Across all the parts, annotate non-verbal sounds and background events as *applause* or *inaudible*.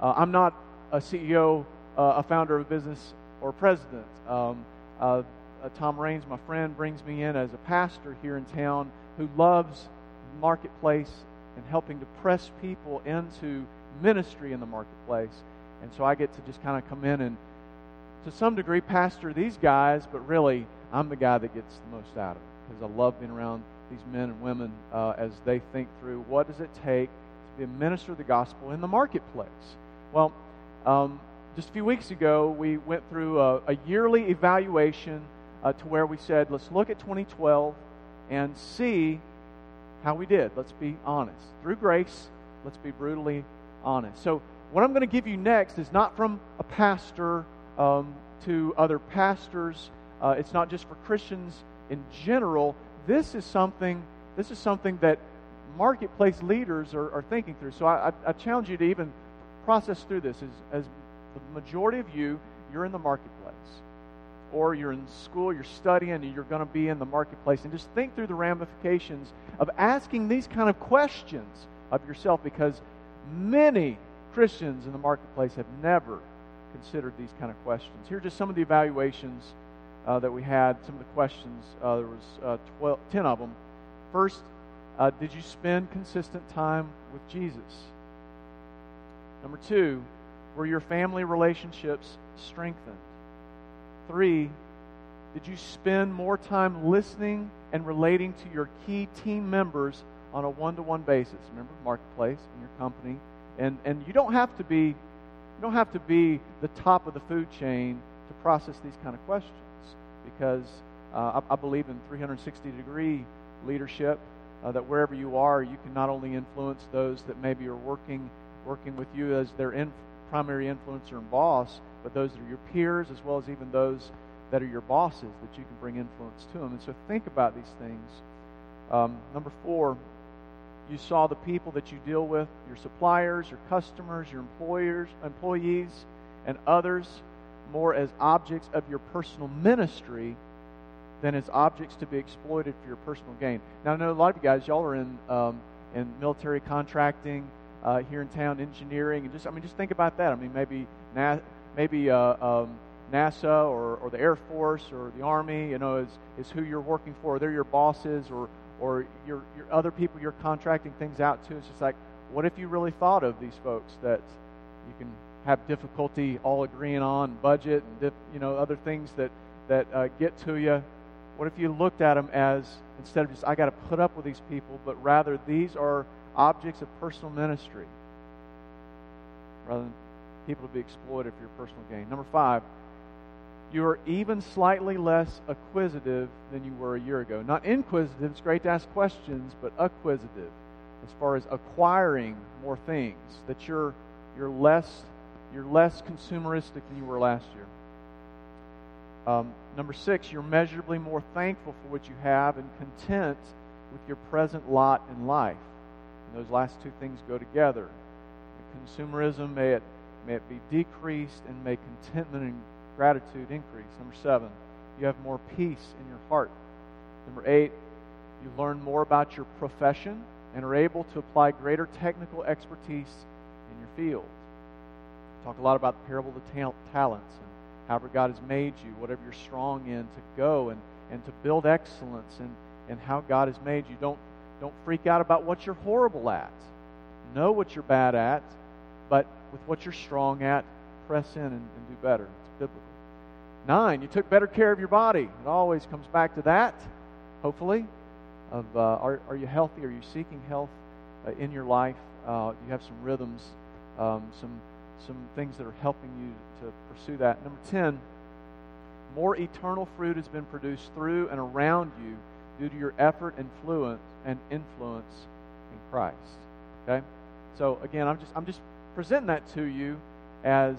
Uh, I'm not a CEO, uh, a founder of a business, or president. Um, uh, uh, Tom Raines, my friend, brings me in as a pastor here in town who loves marketplace and helping to press people into ministry in the marketplace. And so I get to just kind of come in and, to some degree, pastor these guys, but really, I'm the guy that gets the most out of it because I love being around these men and women uh, as they think through what does it take to be a minister of the gospel in the marketplace. Well, um, just a few weeks ago, we went through a, a yearly evaluation uh, to where we said, let's look at 2012 and see how we did. Let's be honest. Through grace, let's be brutally honest. So, what I'm going to give you next is not from a pastor um, to other pastors. Uh, it's not just for Christians in general. This is something. This is something that marketplace leaders are, are thinking through. So I, I, I, challenge you to even process through this. As, as the majority of you, you're in the marketplace, or you're in school, you're studying, and you're going to be in the marketplace, and just think through the ramifications of asking these kind of questions of yourself, because many Christians in the marketplace have never considered these kind of questions. Here are just some of the evaluations uh, that we had, some of the questions. Uh, there was uh, 12, 10 of them. First, uh, did you spend consistent time with Jesus? Number two, were your family relationships strengthened? Three, did you spend more time listening and relating to your key team members on a one to one basis? Remember, marketplace and your company and, and you don't have to be you don't have to be the top of the food chain to process these kind of questions because uh, I, I, believe in 360 degree leadership uh, that wherever you are you can not only influence those that maybe are working working with you as their primary influencer and boss but those that are your peers as well as even those that are your bosses that you can bring influence to them and so think about these things um, number four you saw the people that you deal with, your suppliers, your customers, your employers, employees, and others more as objects of your personal ministry than as objects to be exploited for your personal gain. Now, I know a lot of you guys, y'all are in um, in military contracting uh, here in town, engineering, and just I mean, just think about that. I mean, maybe Na- maybe uh, um, NASA or, or the Air Force or the Army, you know, is is who you're working for. They're your bosses, or or your, your other people you're contracting things out to. It's just like, what if you really thought of these folks that you can have difficulty all agreeing on budget and dif, you know other things that that uh, get to you? What if you looked at them as instead of just I got to put up with these people, but rather these are objects of personal ministry, rather than people to be exploited for your personal gain. Number five, you are even slightly less acquisitive than you were a year ago. Not inquisitive, it's great to ask questions, but acquisitive as far as acquiring more things. That you're you're less you're less consumeristic than you were last year. Um, number six, you're measurably more thankful for what you have and content with your present lot in life. And those last two things go together. Consumerism may it may it be decreased, and may contentment and gratitude increase. Number seven, you have more peace in your heart. Number eight, you learn more about your profession and are able to apply greater technical expertise in your field. We talk a lot about the parable of the talents and however God has made you, whatever you're strong in, to go and, and to build excellence and, and how God has made you. Don't, don't freak out about what you're horrible at. Know what you're bad at, but with what you're strong at, press in and, and do better. It's biblical. Nine, you took better care of your body. It always comes back to that, hopefully. Of uh, are, are you healthy? Are you seeking health uh, in your life? Uh, you have some rhythms, um, some some things that are helping you to pursue that. Number ten, more eternal fruit has been produced through and around you due to your effort and fluence and influence in Christ. Okay, so again, I'm just I'm just presenting that to you as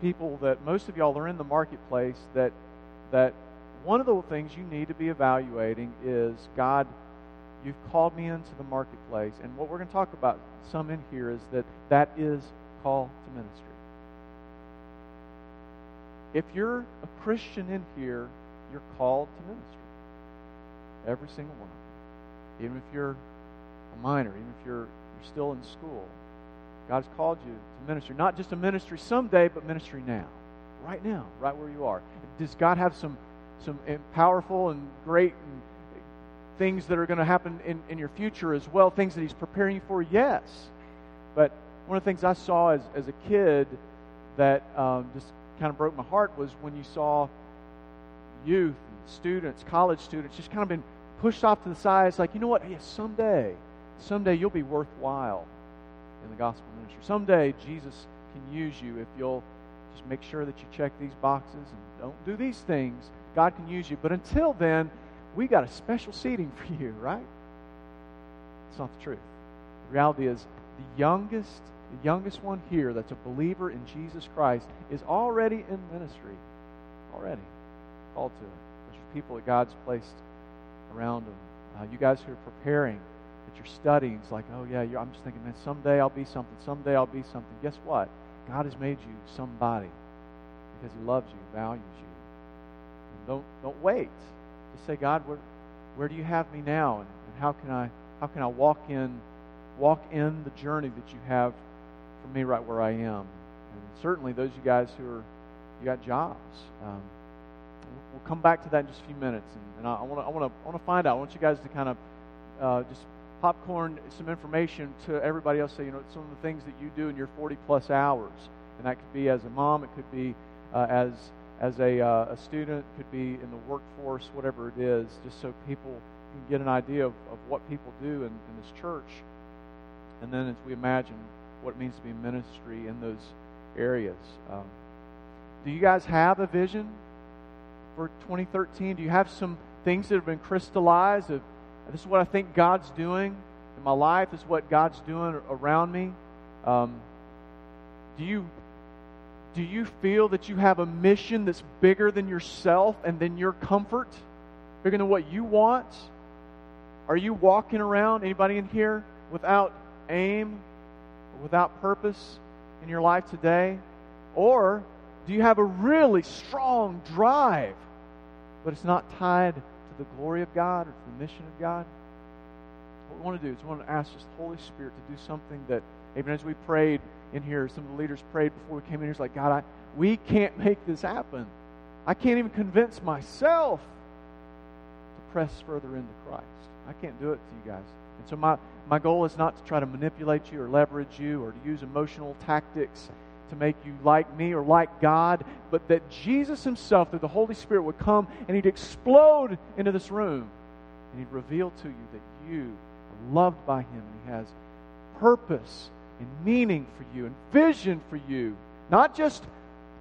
people that most of y'all are in the marketplace that that one of the things you need to be evaluating is God, you've called me into the marketplace, and what we're going to talk about some in here is that that is call to ministry. If you're a Christian in here, you're called to ministry. Every single one. Of them. Even if you're a minor, even if you're you're still in school, God has called you to ministry. Not just a ministry someday, but ministry now. Right now, right where you are. Does God have some, some powerful and great and things that are going to happen in, in your future as well? Things that He's preparing you for? Yes. But one of the things I saw as, as a kid that um, just kind of broke my heart was when you saw youth, students, college students, just kind of been pushed off to the side. It's like, you know what? Hey, someday, someday you'll be worthwhile in the gospel ministry. Someday Jesus can use you if you'll just make sure that you check these boxes and don't do these things. God can use you. But until then, we got a special seating *laughs* for you, right? It's not the truth. The reality is the youngest, the youngest one here that's a believer in Jesus Christ is already in ministry. Already called to it. People that God's placed around them. Uh, you guys who are preparing, that you're studying, it's like, oh yeah, I'm just thinking, man, someday I'll be something. Someday I'll be something. Guess what? God has made you somebody because He loves you, values you. And don't don't wait. Just say, God, where where do you have me now, and, and how can I how can I walk in walk in the journey that you have for me right where I am? And certainly those you guys who are you got jobs. Um, we'll come back to that in just a few minutes, and, and I want to I want to I want to find out. I want you guys to kind of uh, just popcorn some information to everybody else. Say, you know, some of the things that you do in your 40 plus hours, and that could be as a mom, it could be uh, as as a, uh, a student, could be in the workforce, whatever it is, just so people can get an idea of, of what people do in, in this church. And then as we imagine what it means to be ministry in those areas. Um, do you guys have a vision for 2013? Do you have some things that have been crystallized of this is what I think God's doing in my life. This is what God's doing around me. Um, do you do you feel that you have a mission that's bigger than yourself and than your comfort, bigger than what you want? Are you walking around, anybody in here, without aim, without purpose in your life today? Or do you have a really strong drive, but it's not tied to the glory of God or to the mission of God? What we want to do is we want to ask just the Holy Spirit to do something that, even as we prayed in here, some of the leaders prayed before we came in here, it's like, God, I, we can't make this happen. I can't even convince myself to press further into Christ. I can't do it to you guys. And so my, my goal is not to try to manipulate you or leverage you or to use emotional tactics to make you like me or like God, but that Jesus Himself, through the Holy Spirit, would come and He'd explode into this room and He'd reveal to you that you are loved by Him and He has purpose and meaning for you and vision for you. Not just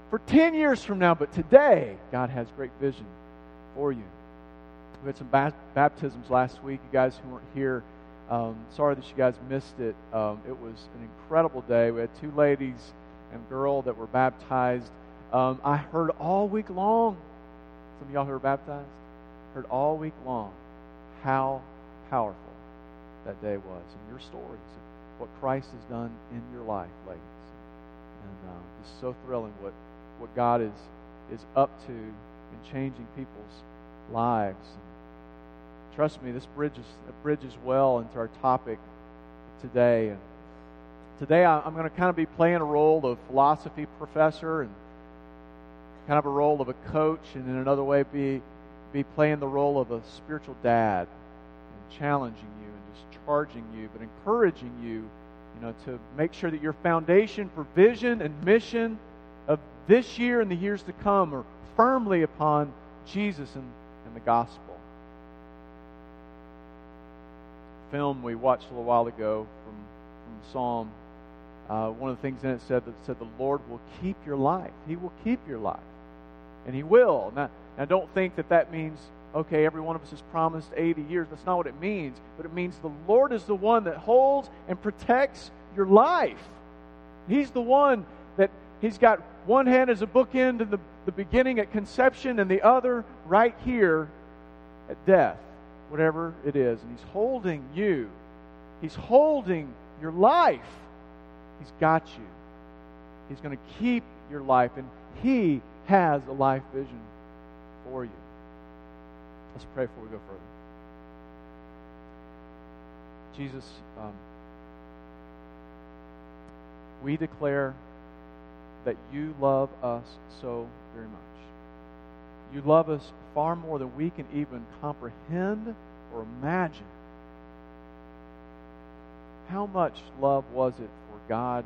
for 10 years from now, but today, God has great vision for you. We had some baptisms last week. You guys who weren't here, um, sorry that you guys missed it. Um, it was an incredible day. We had two ladies and girl that were baptized. Um, I heard all week long, some of y'all who were baptized, heard all week long how powerful that day was and your stories of what Christ has done in your life, ladies. And uh, it's so thrilling what, what God is, is up to in changing people's lives. And trust me, this bridges, bridges well into our topic today. And today I'm going to kind of be playing a role of philosophy professor and kind of a role of a coach, and in another way, be be playing the role of a spiritual dad and challenging you and just charging you, but encouraging you, you know, to make sure that your foundation for vision and mission of this year and the years to come are firmly upon Jesus and, and the gospel. Film we watched a little while ago from, from Psalm uh, one of the things in it said that said the Lord will keep your life. He will keep your life, and He will. Now, now don't think that that means okay. Every one of us is promised 80 years. That's not what it means. But it means the Lord is the one that holds and protects your life. He's the one that He's got one hand as a bookend in the, the beginning at conception, and the other right here at death, whatever it is. And He's holding you. He's holding your life. He's got you. He's going to keep your life, and He has a life vision for you. Let's pray before we go further. Jesus, um, we declare that you love us so very much. You love us far more than we can even comprehend or imagine. How much love was it God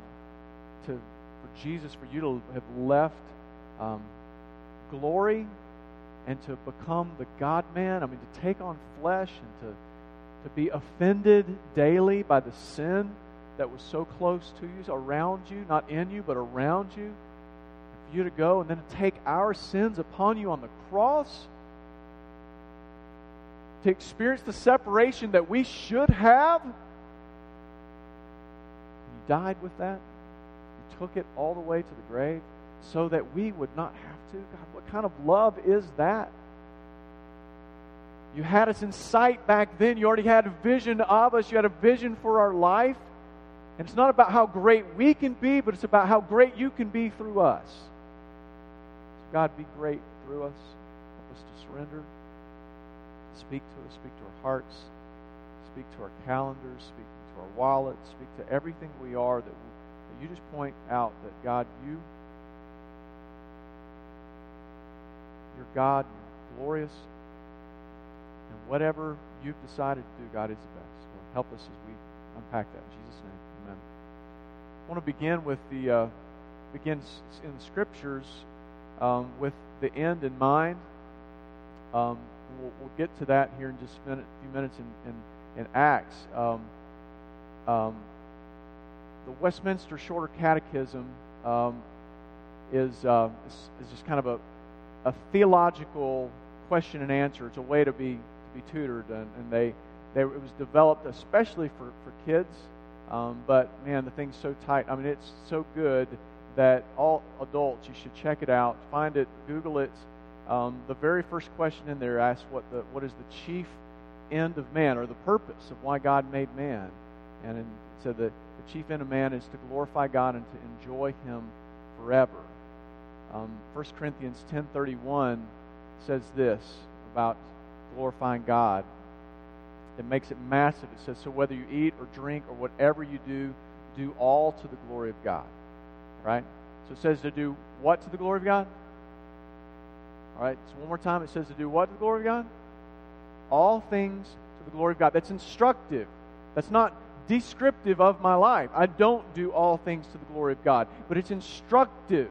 to, for Jesus, for you to have left um, glory and to become the God man? I mean, to take on flesh and to, to be offended daily by the sin that was so close to you, around you, not in you, but around you. For you to go and then to take our sins upon you on the cross to experience the separation that we should have. Died with that. You took it all the way to the grave so that we would not have to. God, what kind of love is that? You had us in sight back then. You already had a vision of us. You had a vision for our life. And it's not about how great we can be, but it's about how great you can be through us. So God, be great through us. Help us to surrender. Speak to us, speak to our hearts, speak to our calendars, speak to our wallets, speak to everything we are that, that you just point out that God, you, you're God, you're glorious, and whatever you've decided to do, God, is the best. So help us as we unpack that in Jesus' name. Amen. I want to begin with the uh, begins in scriptures um, with the end in mind. Um, we'll, we'll, get to that here in just a minute, few minutes in, in, in Acts. Um, um, the Westminster Shorter Catechism um, is, uh, is, is just kind of a, a theological question and answer. It's a way to be to be tutored, and, and they, they it was developed especially for for kids. Um, but man, the thing's so tight. I mean, it's so good that all adults you should check it out. Find it, Google it. Um, the very first question in there asks what the what is the chief end of man or the purpose of why God made man, and in, so the, the chief end of man is to glorify God and to enjoy Him forever. Um, 1 Corinthians 10:31 says this about glorifying God. It makes it massive. It says, "So whether you eat or drink or whatever you do, do all to the glory of God." Right? So it says to do what to the glory of God? All right, so one more time it says to do what to the glory of God? All things to the glory of God. That's instructive. That's not descriptive of my life. I don't do all things to the glory of God, but it's instructive.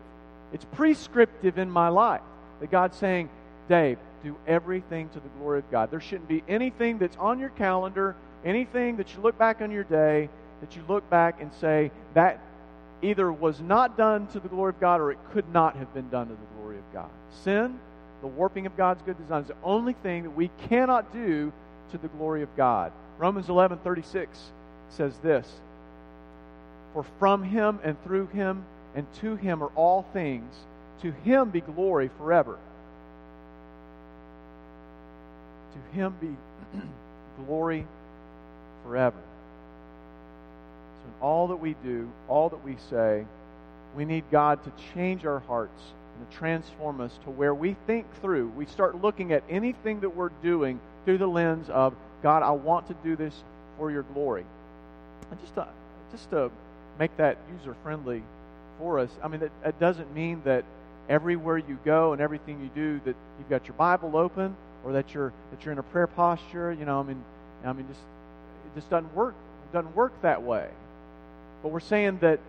It's prescriptive in my life. That God's saying, Dave, do everything to the glory of God. There shouldn't be anything that's on your calendar, anything that you look back on your day, that you look back and say, that either was not done to the glory of God or it could not have been done to the glory of God. Sin the warping of God's good design is the only thing that we cannot do to the glory of God. Romans 11:36 says this, "For from him and through him and to him are all things; to him be glory forever." To him be *clears throat* glory forever. So in all that we do, all that we say, we need God to change our hearts and to transform us to where we think through. We start looking at anything that we're doing through the lens of, God, I want to do this for your glory. Just to, just to make that user friendly for us, I mean, that, that doesn't mean that everywhere you go and everything you do that you've got your Bible open or that you're that you're in a prayer posture. You know, I mean, I mean, just it just doesn't work. It doesn't work that way. But we're saying that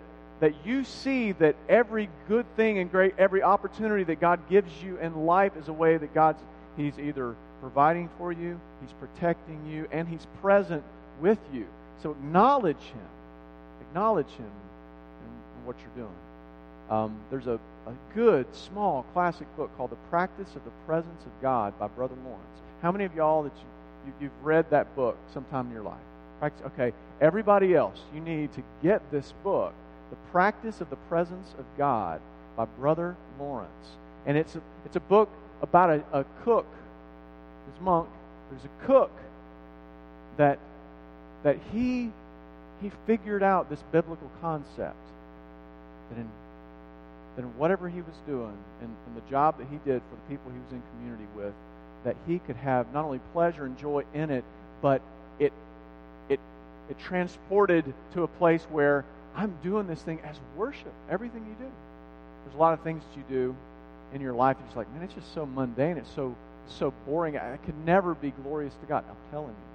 that you see that every good thing and great every opportunity that God gives you in life is a way that God's He's either providing for you, He's protecting you, and He's present with you. So acknowledge Him. Acknowledge Him in, what you're doing. Um, there's a, a good, small, classic book called The Practice of the Presence of God by Brother Lawrence. How many of y'all that you, you, you've read that book sometime in your life? Practice, okay, everybody else, you need to get this book the Practice of the Presence of God by Brother Lawrence. And it's a, it's a book about a, a cook, this monk, there's a cook that, that he, he figured out this biblical concept that in, that in whatever he was doing and, and the job that he did for the people he was in community with, that he could have not only pleasure and joy in it, but it, it, it transported to a place where I'm doing this thing as worship. Everything you do. There's a lot of things that you do in your life. You're like, man, it's just so mundane. It's so so boring. I could never be glorious to God. I'm telling you.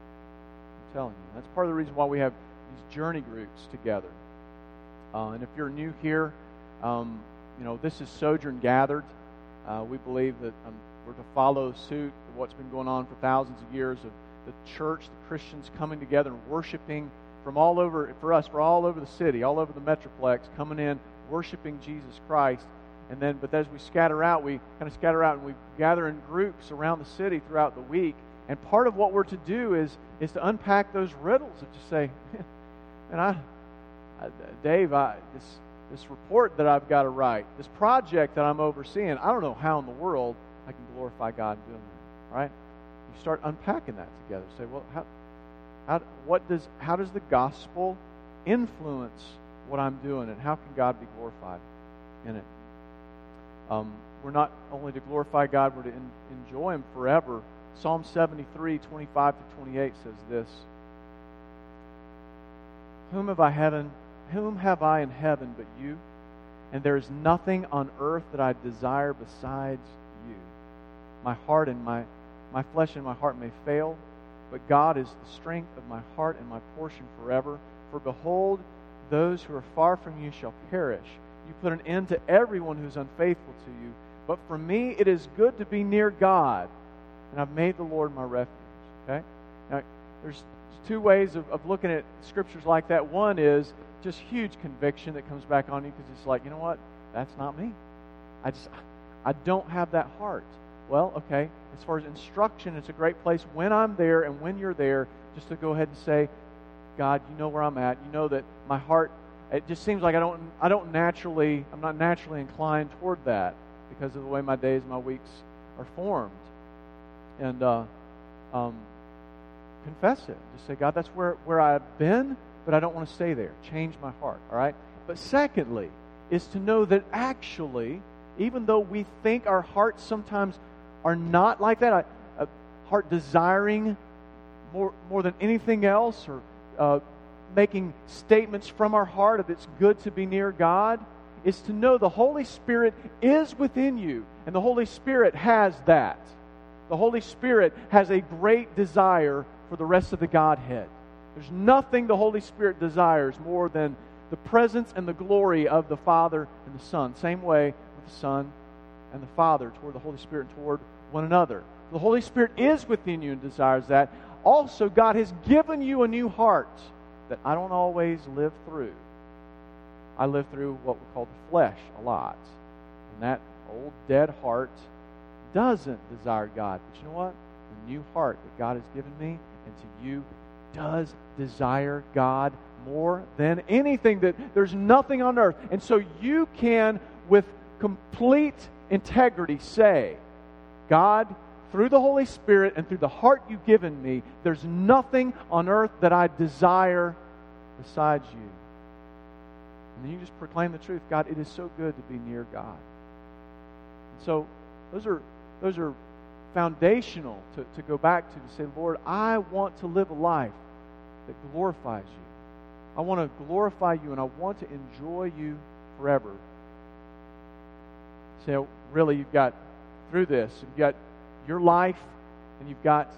Telling you. That's part of the reason why we have these journey groups together. Uh, and if you're new here, um, you know this is Sojourn Gathered. Uh, we believe that um, we're to follow suit what's been going on for thousands of years of the church, the Christians coming together and worshiping from all over, for us, for all over the city, all over the Metroplex, coming in, worshiping Jesus Christ. And then, but as we scatter out, we kind of scatter out and we gather in groups around the city throughout the week. And part of what we're to do is, is to unpack those riddles and just say, *laughs* and I, I Dave, I, this, this report that I've got to write, this project that I'm overseeing, I don't know how in the world I can glorify God doing that, right? You start unpacking that together. Say, well, how, how, what does, how does the gospel influence what I'm doing, and how can God be glorified in it? Um, we're not only to glorify God, we're to enjoy Him forever. Psalm 73, 25 to 28 says this Whom have I heaven? Whom have I in heaven but you? And there is nothing on earth that I desire besides you. My heart and my, my flesh and my heart may fail, but God is the strength of my heart and my portion forever. For behold, those who are far from you shall perish. You put an end to everyone who's unfaithful to you. But for me, it is good to be near God, and I've made the Lord my refuge. Okay? Now, there's two ways of, of looking at scriptures like that. One is just huge conviction that comes back on you because it's like, you know what? That's not me. I just, I don't have that heart. Well, okay, as far as instruction, it's a great place when I'm there and when you're there just to go ahead and say, God, you know where I'm at. You know that my heart, it just seems like I don't, I don't naturally, I'm not naturally inclined toward that because of the way my days, my weeks are formed. And uh, um, confess it. Just say, God, that's where, where I've been, but I don't want to stay there. Change my heart, all right? But secondly, is to know that actually, even though we think our hearts sometimes are not like that, a, heart desiring more, more than anything else, or uh, making statements from our heart of it's good to be near God, is to know the Holy Spirit is within you, and the Holy Spirit has that. The Holy Spirit has a great desire for the rest of the Godhead. There's nothing the Holy Spirit desires more than the presence and the glory of the Father and the Son. Same way with the Son and the Father toward the Holy Spirit and toward one another. The Holy Spirit is within you and desires that. Also, God has given you a new heart that I don't always live through. I live through what we call the flesh a lot. And that old dead heart doesn't desire God. But you know what? The new heart that God has given me and to you does desire God more than anything that there's nothing on earth. And so you can, with complete integrity, say, God, through the Holy Spirit and through the heart you've given me, there's nothing on earth that I desire besides you. And then you just proclaim the truth. God, it is so good to be near God. And so those are those are foundational to, to go back to to say, Lord, I want to live a life that glorifies you. I want to glorify you and I want to enjoy you forever. So really you've got through this, you've got your life and you've got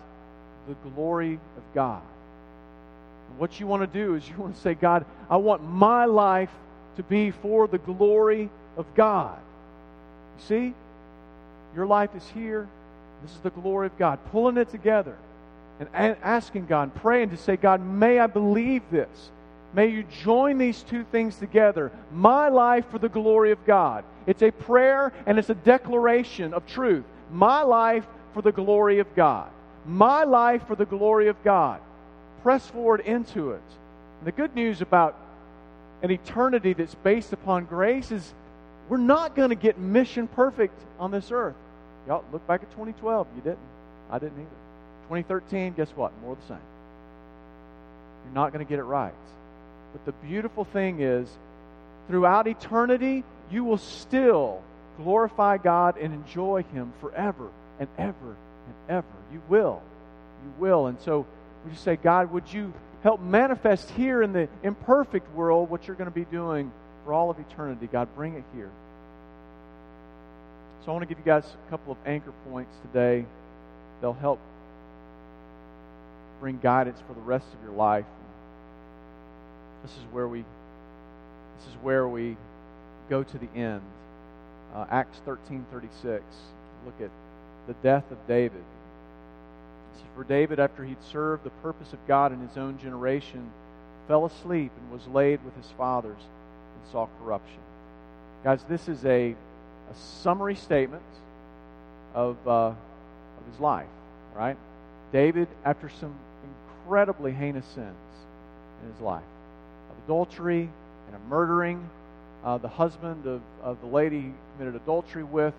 the glory of God. And what you want to do is you want to say, God, I want my life to be for the glory of God. You see? Your life is here. This is the glory of God. Pulling it together and asking God, praying to say, God, may I believe this. May you join these two things together. My life for the glory of God. It's a prayer and it's a declaration of truth. My life for the glory of God. My life for the glory of God. Press forward into it. And the good news about an eternity that's based upon grace is we're not going to get mission perfect on this earth. Y'all look back at 2012. You didn't. I didn't either. 2013, guess what? More the same. You're not going to get it right. But the beautiful thing is, throughout eternity, you will still glorify God and enjoy Him forever and ever and ever. You will. You will. And so we just say, God, would you help manifest here in the imperfect world what you're going to be doing for all of eternity. God, bring it here. So I want to give you guys a couple of anchor points today. They'll help bring guidance for the rest of your life. This is where we this is where we go to the end. Uh, Acts 13:36. Look at the death of David. For David, after he'd served the purpose of God in his own generation, fell asleep and was laid with his fathers and saw corruption. Guys, this is a, a summary statement of, uh, of his life, right? David, after some incredibly heinous sins in his life of adultery and a murdering, uh, the husband of, of the lady he committed adultery with,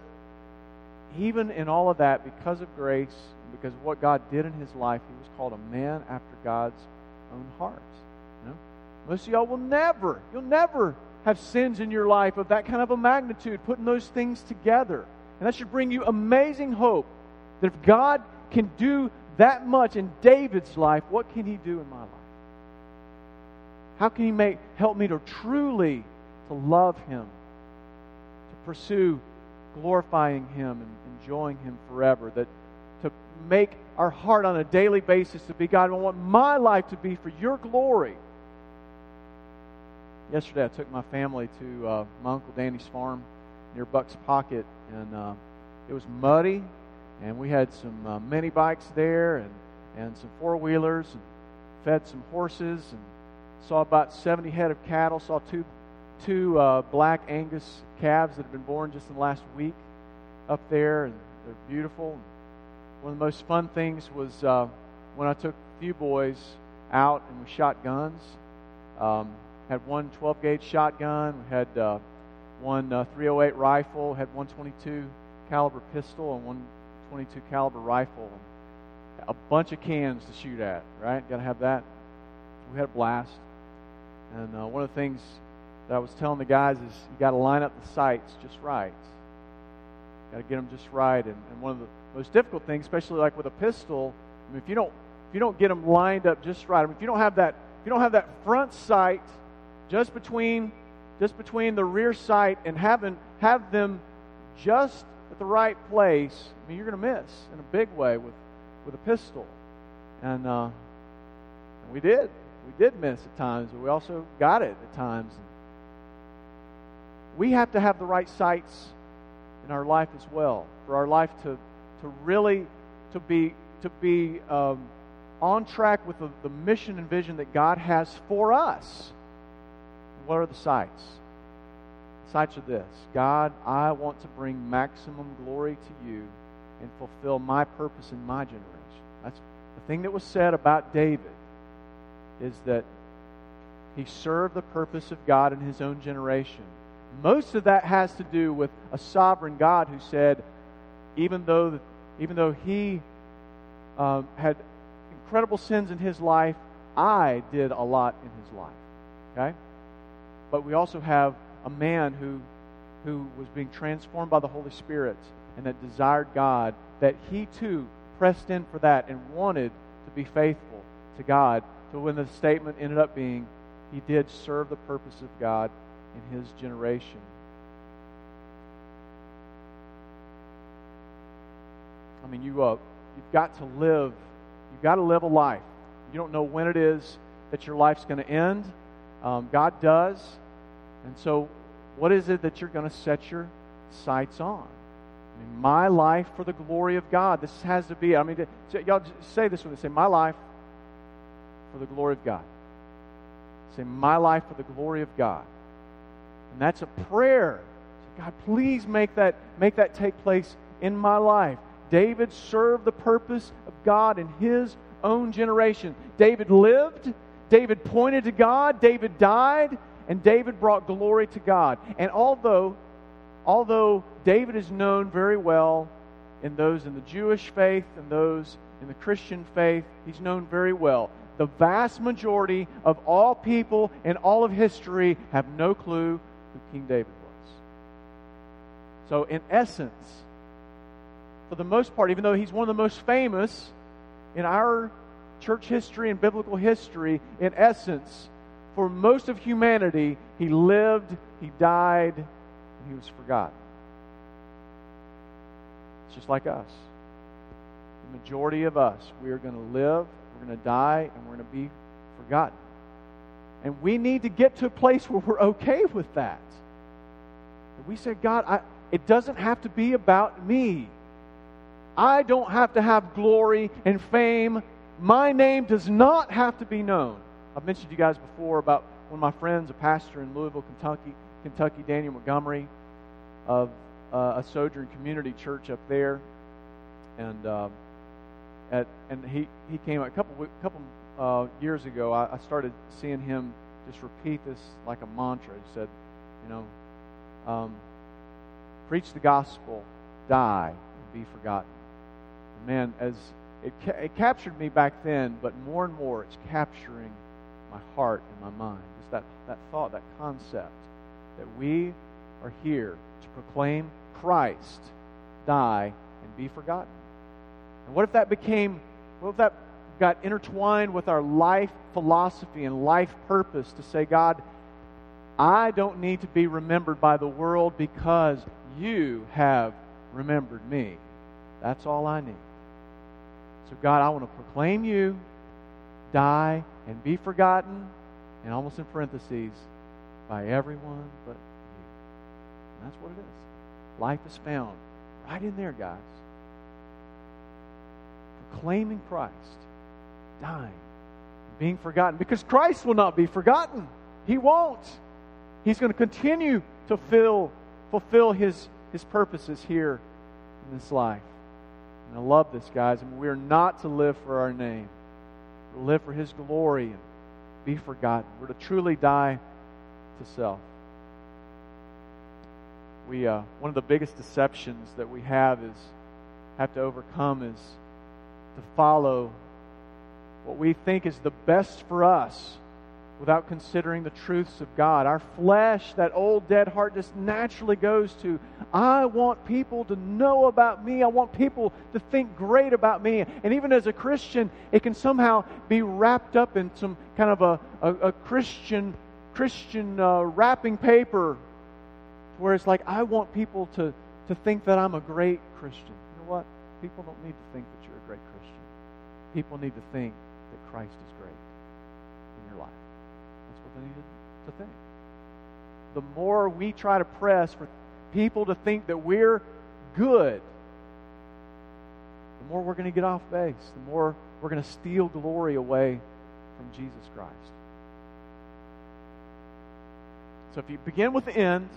even in all of that, because of grace, because of what God did in his life, he was called a man after God's own heart. You know? Most of y'all will never, you'll never have sins in your life of that kind of a magnitude, putting those things together. And that should bring you amazing hope that if God can do that much in David's life, what can he do in my life? How can he make help me to truly to love him, to pursue glorifying him and enjoying him forever, that to make our heart on a daily basis to be God, I want my life to be for your glory. Yesterday, I took my family to uh, my Uncle Danny's farm near Buck's Pocket, and uh, it was muddy, and we had some uh, mini bikes there and, and some four wheelers, and fed some horses, and saw about 70 head of cattle, saw two, two uh, black Angus calves that had been born just in the last week up there, and they're beautiful. One of the most fun things was uh, when I took a few boys out and we shot guns. Um, had one 12 gauge shotgun. We had uh, one uh, 308 rifle. Had one 22 caliber pistol and one 22 caliber rifle. And a bunch of cans to shoot at. Right? Got to have that. We had a blast. And uh, one of the things that I was telling the guys is you got to line up the sights just right. Got to get them just right. And, and one of the most difficult things, especially like with a pistol, I mean, if you don't if you don't get them lined up just right, I mean, if you don't have that if you don't have that front sight just between just between the rear sight and having have them just at the right place, I mean, you're going to miss in a big way with with a pistol, and, uh, we did we did miss at times, but we also got it at times. We have to have the right sights in our life as well for our life to to really to be to be um, on track with the, the mission and vision that God has for us. What are the sights? The sights are this God, I want to bring maximum glory to you and fulfill my purpose in my generation. That's the thing that was said about David is that he served the purpose of God in his own generation. Most of that has to do with a sovereign God who said, even though, even though he um, had incredible sins in his life, I did a lot in his life. Okay? But we also have a man who, who was being transformed by the Holy Spirit and that desired God, that he too pressed in for that and wanted to be faithful to God. So when the statement ended up being, he did serve the purpose of God in his generation. I mean, you, uh, you've got to live, you've got to live a life. You don't know when it is that your life's going to end. Um, God does. And so, what is it that you're going to set your sights on? I mean, my life for the glory of God. This has to be, I mean, y'all say this when they say, my life for the glory of God. Say, my life for the glory of God. And that's a prayer. God, please make that, make that take place in my life. David served the purpose of God in his own generation. David lived. David pointed to God. David died and David brought glory to God. And although, although David is known very well in those in the Jewish faith and those in the Christian faith, he's known very well. The vast majority of all people in all of history have no clue who King David was. So, in essence, for the most part, even though he's one of the most famous in our church history and biblical history, in essence, for most of humanity, he lived, he died, and he was forgotten. It's just like us. The majority of us, we are going to live, we're going to die, and we're going to be forgotten. And we need to get to a place where we're okay with that. We say, God, I, it doesn't have to be about me. I don't have to have glory and fame. My name does not have to be known. I've mentioned to you guys before about one of my friends, a pastor in Louisville, Kentucky, Kentucky Daniel Montgomery, of uh, a Sojourn Community Church up there, and uh, at, and he he came a couple couple uh, years ago. I, I started seeing him just repeat this like a mantra. He said, you know, um, preach the gospel, die, and be forgotten. And man, as it, ca- it captured me back then, but more and more it's capturing my heart and my mind. Just that, that thought, that concept that we are here to proclaim Christ, die, and be forgotten. And what if that became, what if that got intertwined with our life philosophy and life purpose to say, God, I don't need to be remembered by the world because you have remembered me. That's all I need. So, God, I want to proclaim you, die, and be forgotten, and almost in parentheses, by everyone but you. And that's what it is. Life is found right in there, guys. Proclaiming Christ, dying, being forgotten. Because Christ will not be forgotten. He won't. He's going to continue to fill, fulfill his, his purposes here in this life. And I love this, guys. I mean, we are not to live for our name. We're to live for his glory and be forgotten. We're to truly die to self. We, uh, one of the biggest deceptions that we have is have to overcome is to follow what we think is the best for us without considering the truths of God. Our flesh, that old dead heart, just naturally goes to, I want people to know about me. I want people to think great about me. And even as a Christian, it can somehow be wrapped up in some kind of a, a, a Christian Christian uh, wrapping paper where it's like, I want people to, to think that I'm a great Christian. You know what? People don't need to think that you're a great Christian. People need to think that Christ is great to think. The more we try to press for people to think that we're good, the more we're going to get off base, the more we're going to steal glory away from Jesus Christ. So if you begin with the end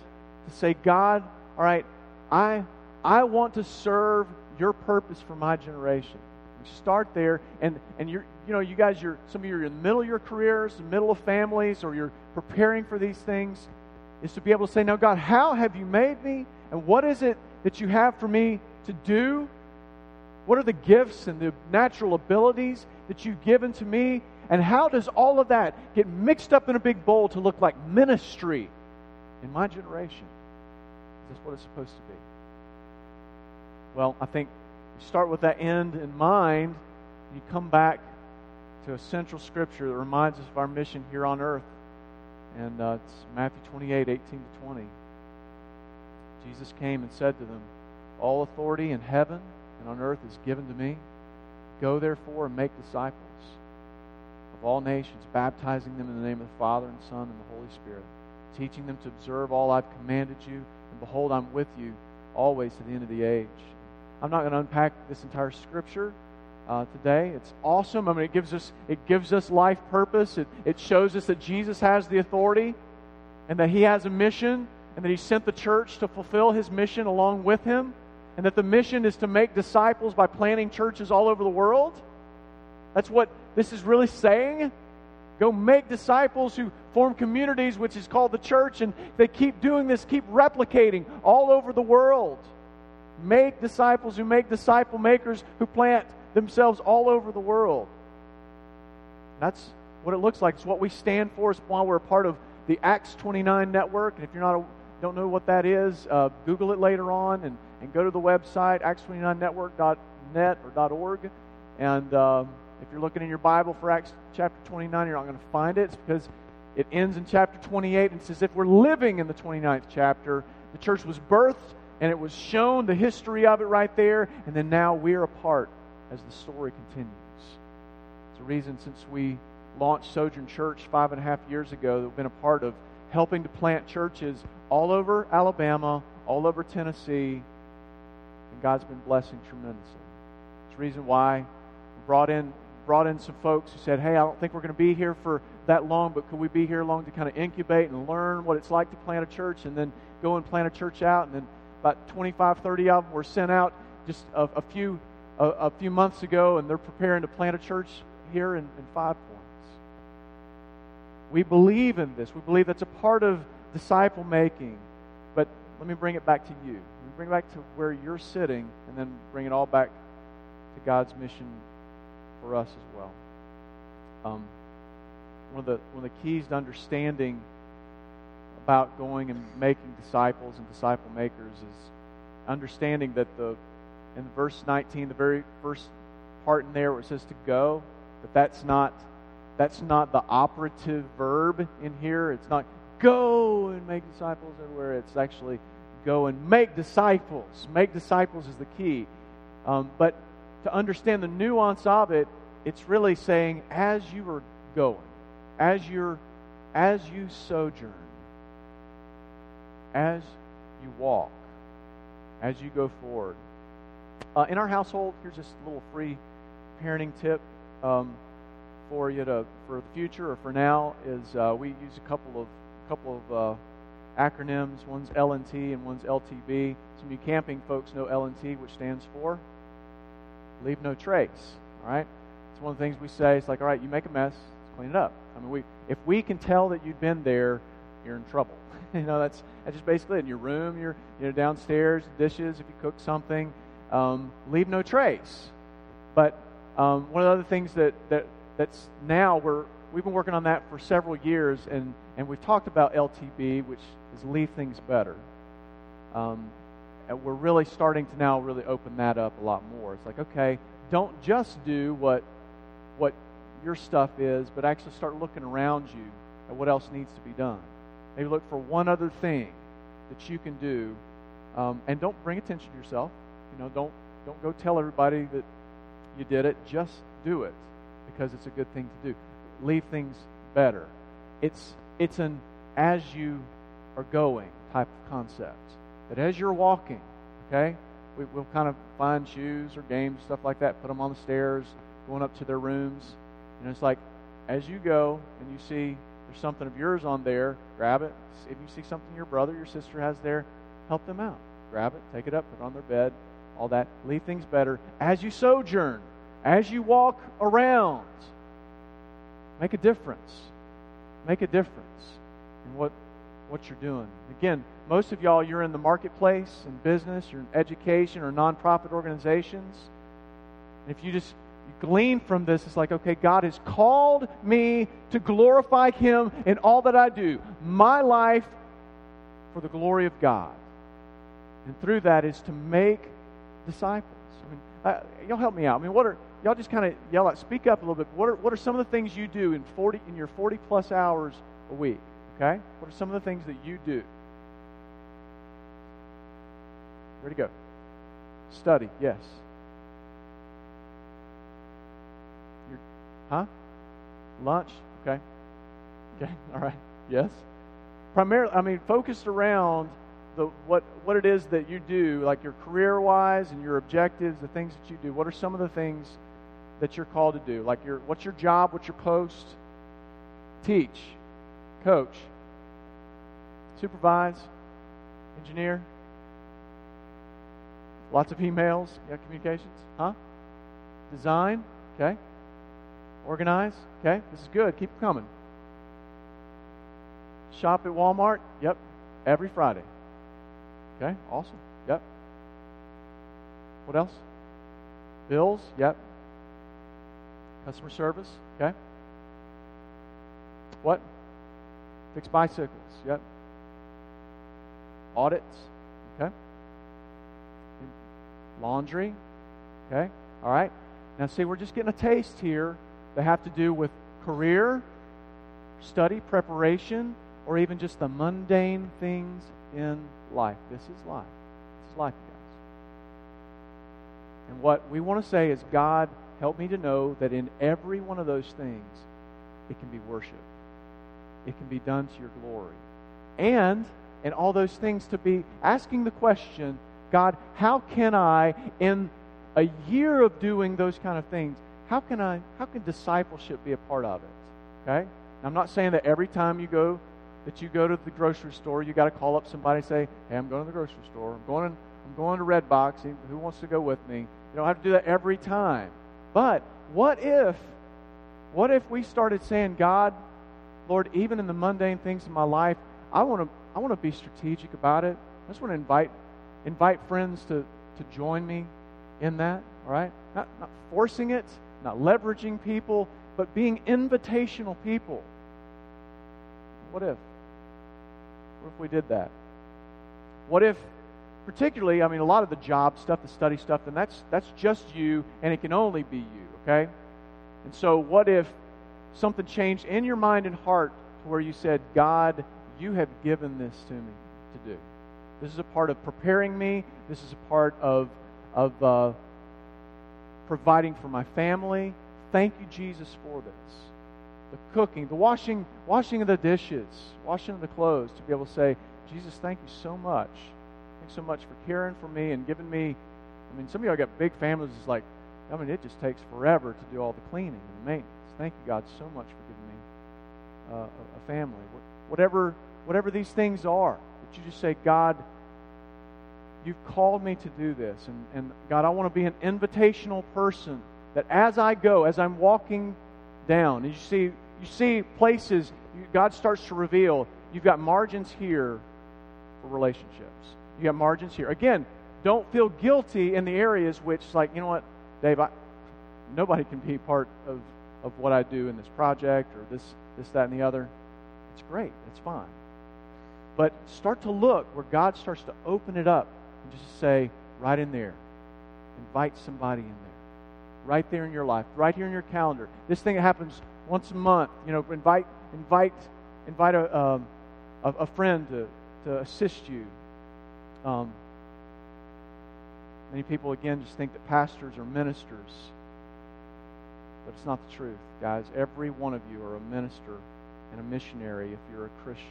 to say, God, all right, I, I want to serve your purpose for my generation. You start there, and, and you're, you know, you guys, you're, some of you are in the middle of your careers, middle of families, or you're preparing for these things, is to be able to say, Now, God, how have you made me? And what is it that you have for me to do? What are the gifts and the natural abilities that you've given to me? And how does all of that get mixed up in a big bowl to look like ministry in my generation? Is this what it's supposed to be? Well, I think you start with that end in mind, and you come back to a central scripture that reminds us of our mission here on earth. And uh, it's Matthew 28 18 to 20. Jesus came and said to them, All authority in heaven and on earth is given to me. Go therefore and make disciples of all nations, baptizing them in the name of the Father and Son and the Holy Spirit, teaching them to observe all I've commanded you. And behold, I'm with you always to the end of the age. I'm not going to unpack this entire scripture uh, today. It's awesome. I mean, it gives us it gives us life purpose. It it shows us that Jesus has the authority, and that He has a mission, and that He sent the church to fulfill His mission along with Him, and that the mission is to make disciples by planting churches all over the world. That's what this is really saying. Go make disciples who form communities, which is called the church, and they keep doing this, keep replicating all over the world. Make disciples who make disciple makers who plant themselves all over the world. That's what it looks like. It's what we stand for. It's why we're a part of the Acts 29 network. And if you're not don't know what that is, uh, Google it later on and, and go to the website, acts29network.net or .org. And um, if you're looking in your Bible for Acts chapter 29, you're not going to find it. It's because it ends in chapter 28 and says if we're living in the 29th chapter. The church was birthed and it was shown the history of it right there, and then now we're a part as the story continues. It's a reason since we launched Sojourn Church five and a half years ago that we've been a part of helping to plant churches all over Alabama, all over Tennessee, and God's been blessing tremendously. It's a reason why we brought in brought in some folks who said, Hey, I don't think we're going to be here for that long, but could we be here long to kind of incubate and learn what it's like to plant a church and then go and plant a church out? And then about 25, 30 of them were sent out just a, a few a, a, few months ago, and they're preparing to plant a church here in, in Five Points. We believe in this. We believe that's a part of disciple making. But let me bring it back to you. Bring it back to where you're sitting, and then bring it all back to God's mission for us as well. Um, one of the one of the keys to understanding about going and making disciples and disciple makers is understanding that the in verse 19, the very first part in there where it says to go, that that's not that's not the operative verb in here. It's not go and make disciples everywhere. It's actually go and make disciples. Make disciples is the key. Um, but to understand the nuance of it, it's really saying as you are going, as you're as you sojourn, as you walk, as you go forward. Uh, in our household, here's just a little free parenting tip um, for you to for the future or for now is uh, we use a couple of couple of uh, acronyms. One's L and one's LTB. Some of you camping folks know LNT, which stands for leave no trace. All right, it's one of the things we say. It's like, all right, you make a mess, let's clean it up. I mean, we if we can tell that you've been there, you're in trouble. *laughs* you know, that's that's just basically. In your room, you're you know downstairs, dishes. If you cook something, um, leave no trace. But um, one of the other things that, that that's now we're we've been working on that for several years, and and we've talked about LTB, which is leave things better. Um, and we're really starting to now really open that up a lot more. It's like okay, don't just do what what your stuff is, but actually start looking around you at what else needs to be done. Maybe look for one other thing that you can do, um, and don't bring attention to yourself. You know, don't don't go tell everybody that you did it. Just do it because it's a good thing to do. Leave things better. It's it's an as you are going type of concept. That as you're walking, okay, we, will kind of find shoes or games stuff like that, put them on the stairs, going up to their rooms. And it's like as you go and you see there's something of yours on there, grab it. If you see something your brother, your sister has there, help them out. Grab it, take it up, put it on their bed, all that. Leave things better. As you sojourn, as you walk around, make a difference. Make a difference in what, what you're doing. Again, most of y'all, you're in the marketplace, in business, you're in education or nonprofit organizations. And if you just glean from this, it's like, okay, God has called me to glorify Him in all that I do. My life for the glory of God. And through that is to make disciples. I mean, uh, y'all help me out. I mean, what are y'all just kind of yell out, speak up a little bit. What are what are some of the things you do in forty in your forty plus hours a week? Okay, what are some of the things that you do? Where to go? Study, yes. Huh? Lunch, okay. Okay, *laughs* all right, yes. Primarily, I mean, focused around the, what, what it is that you do, like your career wise and your objectives, the things that you do. What are some of the things that you're called to do? Like your, what's your job? What's your post? Teach, coach, supervise, engineer. Lots of emails. Yeah, communications. Huh? Design. Okay. Organize. Okay. This is good. Keep coming. Shop at Walmart. Yep. Every Friday. Okay, awesome. Yep. What else? Bills? Yep. Customer service? Okay. What? Fix bicycles? Yep. Audits? Okay. Laundry? Okay. All right. Now, see, we're just getting a taste here that have to do with career, study, preparation, or even just the mundane things in life. This is life. Is life, guys. And what we want to say is, God, help me to know that in every one of those things, it can be worship. It can be done to your glory. And in all those things, to be asking the question, God, how can I, in a year of doing those kind of things, how can I, how can discipleship be a part of it? Okay? Now, I'm not saying that every time you go, that you go to the grocery store, you got to call up somebody and say, "Hey, I'm going to the grocery store. I'm going, I'm going to Redbox. Who wants to go with me?" You don't have to do that every time. But what if, what if we started saying, God, Lord, even in the mundane things in my life, I want to, I want to be strategic about it. I just want to invite, invite friends to, to join me in that. All right, not, not forcing it, not leveraging people, but being invitational people. What if? What if we did that? What if, particularly, I mean, a lot of the job stuff, the study stuff, then that's that's just you, and it can only be you. Okay, and so what if something changed in your mind and heart to where you said, God, you have given this to me to do. This is a part of preparing me. This is a part of of uh, providing for my family. Thank you, Jesus, for this. The cooking, the washing, washing of the dishes, washing of the clothes, to be able to say, Jesus, thank you so much. Thanks so much for caring for me and giving me. I mean, some of y'all got big families. It's like, I mean, it just takes forever to do all the cleaning and the maintenance. Thank you, God, so much for giving me uh, a family. Whatever, whatever these things are, that you just say, God, you've called me to do this. And, and God, I want to be an invitational person that as I go, as I'm walking down, and you see, you see places, God starts to reveal, you've got margins here for relationships. You got margins here. Again, don't feel guilty in the areas which, like, you know what, Dave, I, nobody can be part of, of what I do in this project or this, this, that, and the other. It's great. It's fine. But start to look where God starts to open it up and just say, right in there, invite somebody in there. Right there in your life, right here in your calendar. This thing happens once a month, you know, invite, invite, invite a, um, a, a, friend to, to assist you. Um, many people, again, just think that pastors are ministers. But it's not the truth, guys. Every one of you are a minister and a missionary if you're a Christian.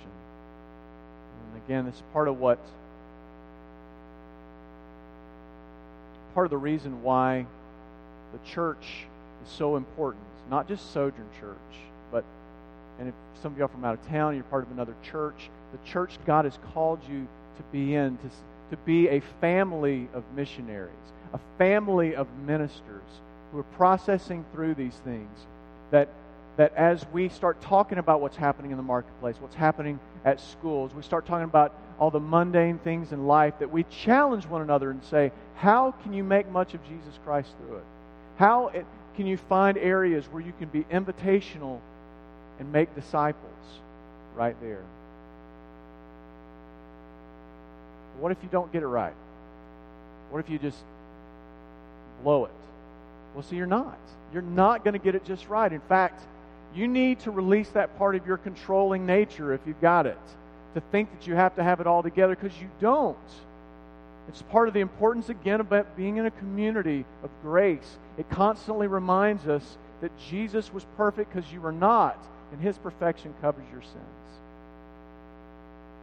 And again, it's part of what part of the reason why the church is so important. Not just Sojourn Church, but, and if some of y'all from out of town, you're part of another church, the church God has called you to be in, to, to be a family of missionaries, a family of ministers who are processing through these things. That, that as we start talking about what's happening in the marketplace, what's happening at schools, we start talking about all the mundane things in life, that we challenge one another and say, how can you make much of Jesus Christ through it? How it, can you find areas where you can be invitational and make disciples right there? What if you don't get it right? What if you just blow it? Well, see, you're not. You're not going to get it just right. In fact, you need to release that part of your controlling nature if you've got it to think that you have to have it all together because you don't. It's part of the importance, again, about being in a community of grace. It constantly reminds us that Jesus was perfect because you were not, and his perfection covers your sins.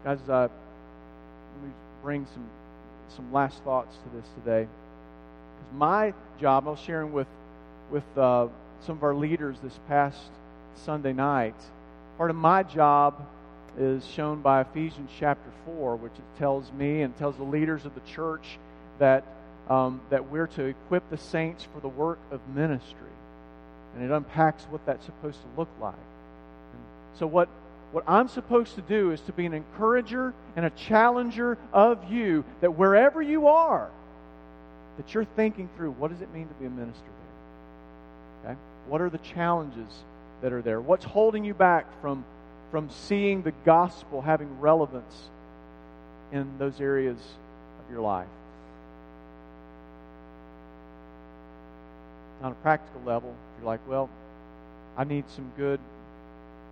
Guys, uh, let me bring some, some last thoughts to this today. Because my job, I was sharing with, with uh, some of our leaders this past Sunday night, part of my job is shown by Ephesians chapter 4, which tells me and tells the leaders of the church that, um, that we're to equip the saints for the work of ministry. And it unpacks what that's supposed to look like. And so, what, what I'm supposed to do is to be an encourager and a challenger of you that wherever you are, that you're thinking through what does it mean to be a minister there? Okay? What are the challenges that are there? What's holding you back from from seeing the gospel having relevance in those areas of your life. on a practical level, you're like, well, I need some good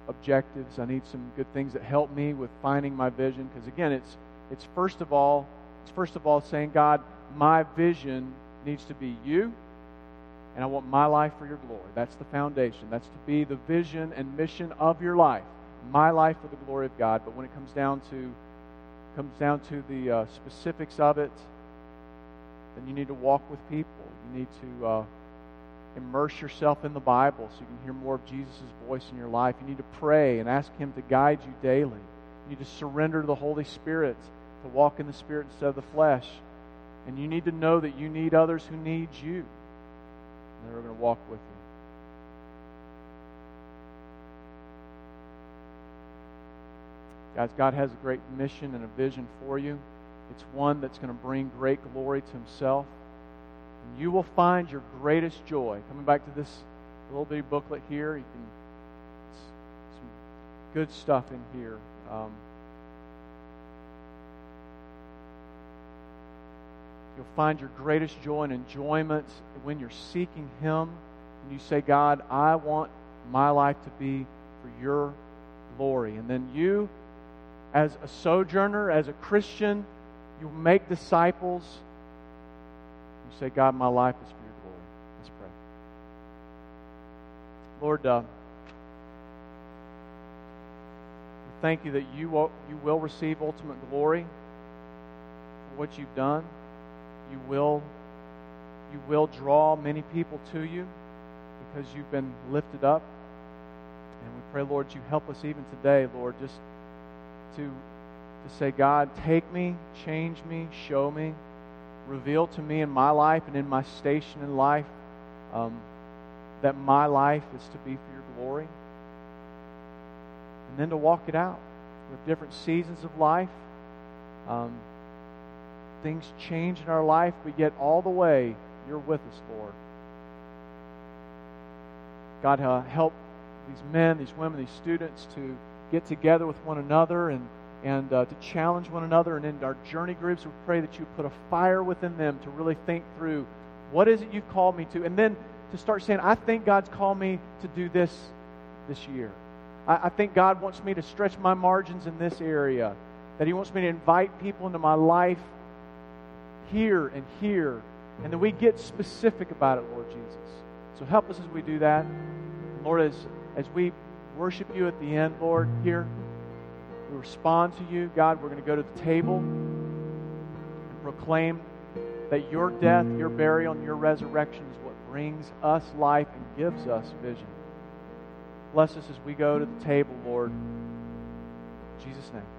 objectives. I need some good things that help me with finding my vision. Because again, it's it's first of all, it's first of all saying, God, my vision needs to be you, and I want my life for your glory. That's the foundation. That's to be the vision and mission of your life. My life for the glory of God. But when it comes down to comes down to the uh, specifics of it, then you need to walk with people. You need to uh, immerse yourself in the Bible so you can hear more of Jesus' voice in your life. You need to pray and ask Him to guide you daily. You need to surrender to the Holy Spirit to walk in the Spirit instead of the flesh. And you need to know that you need others who need you. And they're going to walk with you. Guys, God has a great mission and a vision for you. It's one that's going to bring great glory to Himself. And you will find your greatest joy. Coming back to this little bitty booklet here, you can some good stuff in here. Um, you'll find your greatest joy and enjoyment when you're seeking Him and you say, God, I want my life to be for your glory. And then you, as a sojourner, as a Christian, you make disciples. You say, God, my life is for your glory. Let's pray. Lord, uh, we thank you that you will, you will receive ultimate glory for what you've done. You will, you will draw many people to you because you've been lifted up. And we pray, Lord, you help us even today, Lord, just to to say, God, take me, change me, show me, reveal to me in my life and in my station in life um, that my life is to be for your glory. And then to walk it out with different seasons of life. Um, things change in our life, but yet all the way you're with us, Lord. God, uh, help these men, these women, these students to get together with one another and and uh, to challenge one another. And in our journey groups, we pray that you put a fire within them to really think through what is it you've called me to, and then to start saying, I think God's called me to do this this year. I, I think God wants me to stretch my margins in this area, that He wants me to invite people into my life here and here, and that we get specific about it, Lord Jesus. So help us as we do that. Lord, as, as we worship you at the end, Lord, here we respond to you. God, we're going to go to the table and proclaim that your death, your burial, and your resurrection is what brings us life and gives us vision. Bless us as we go to the table, Lord. In Jesus' name.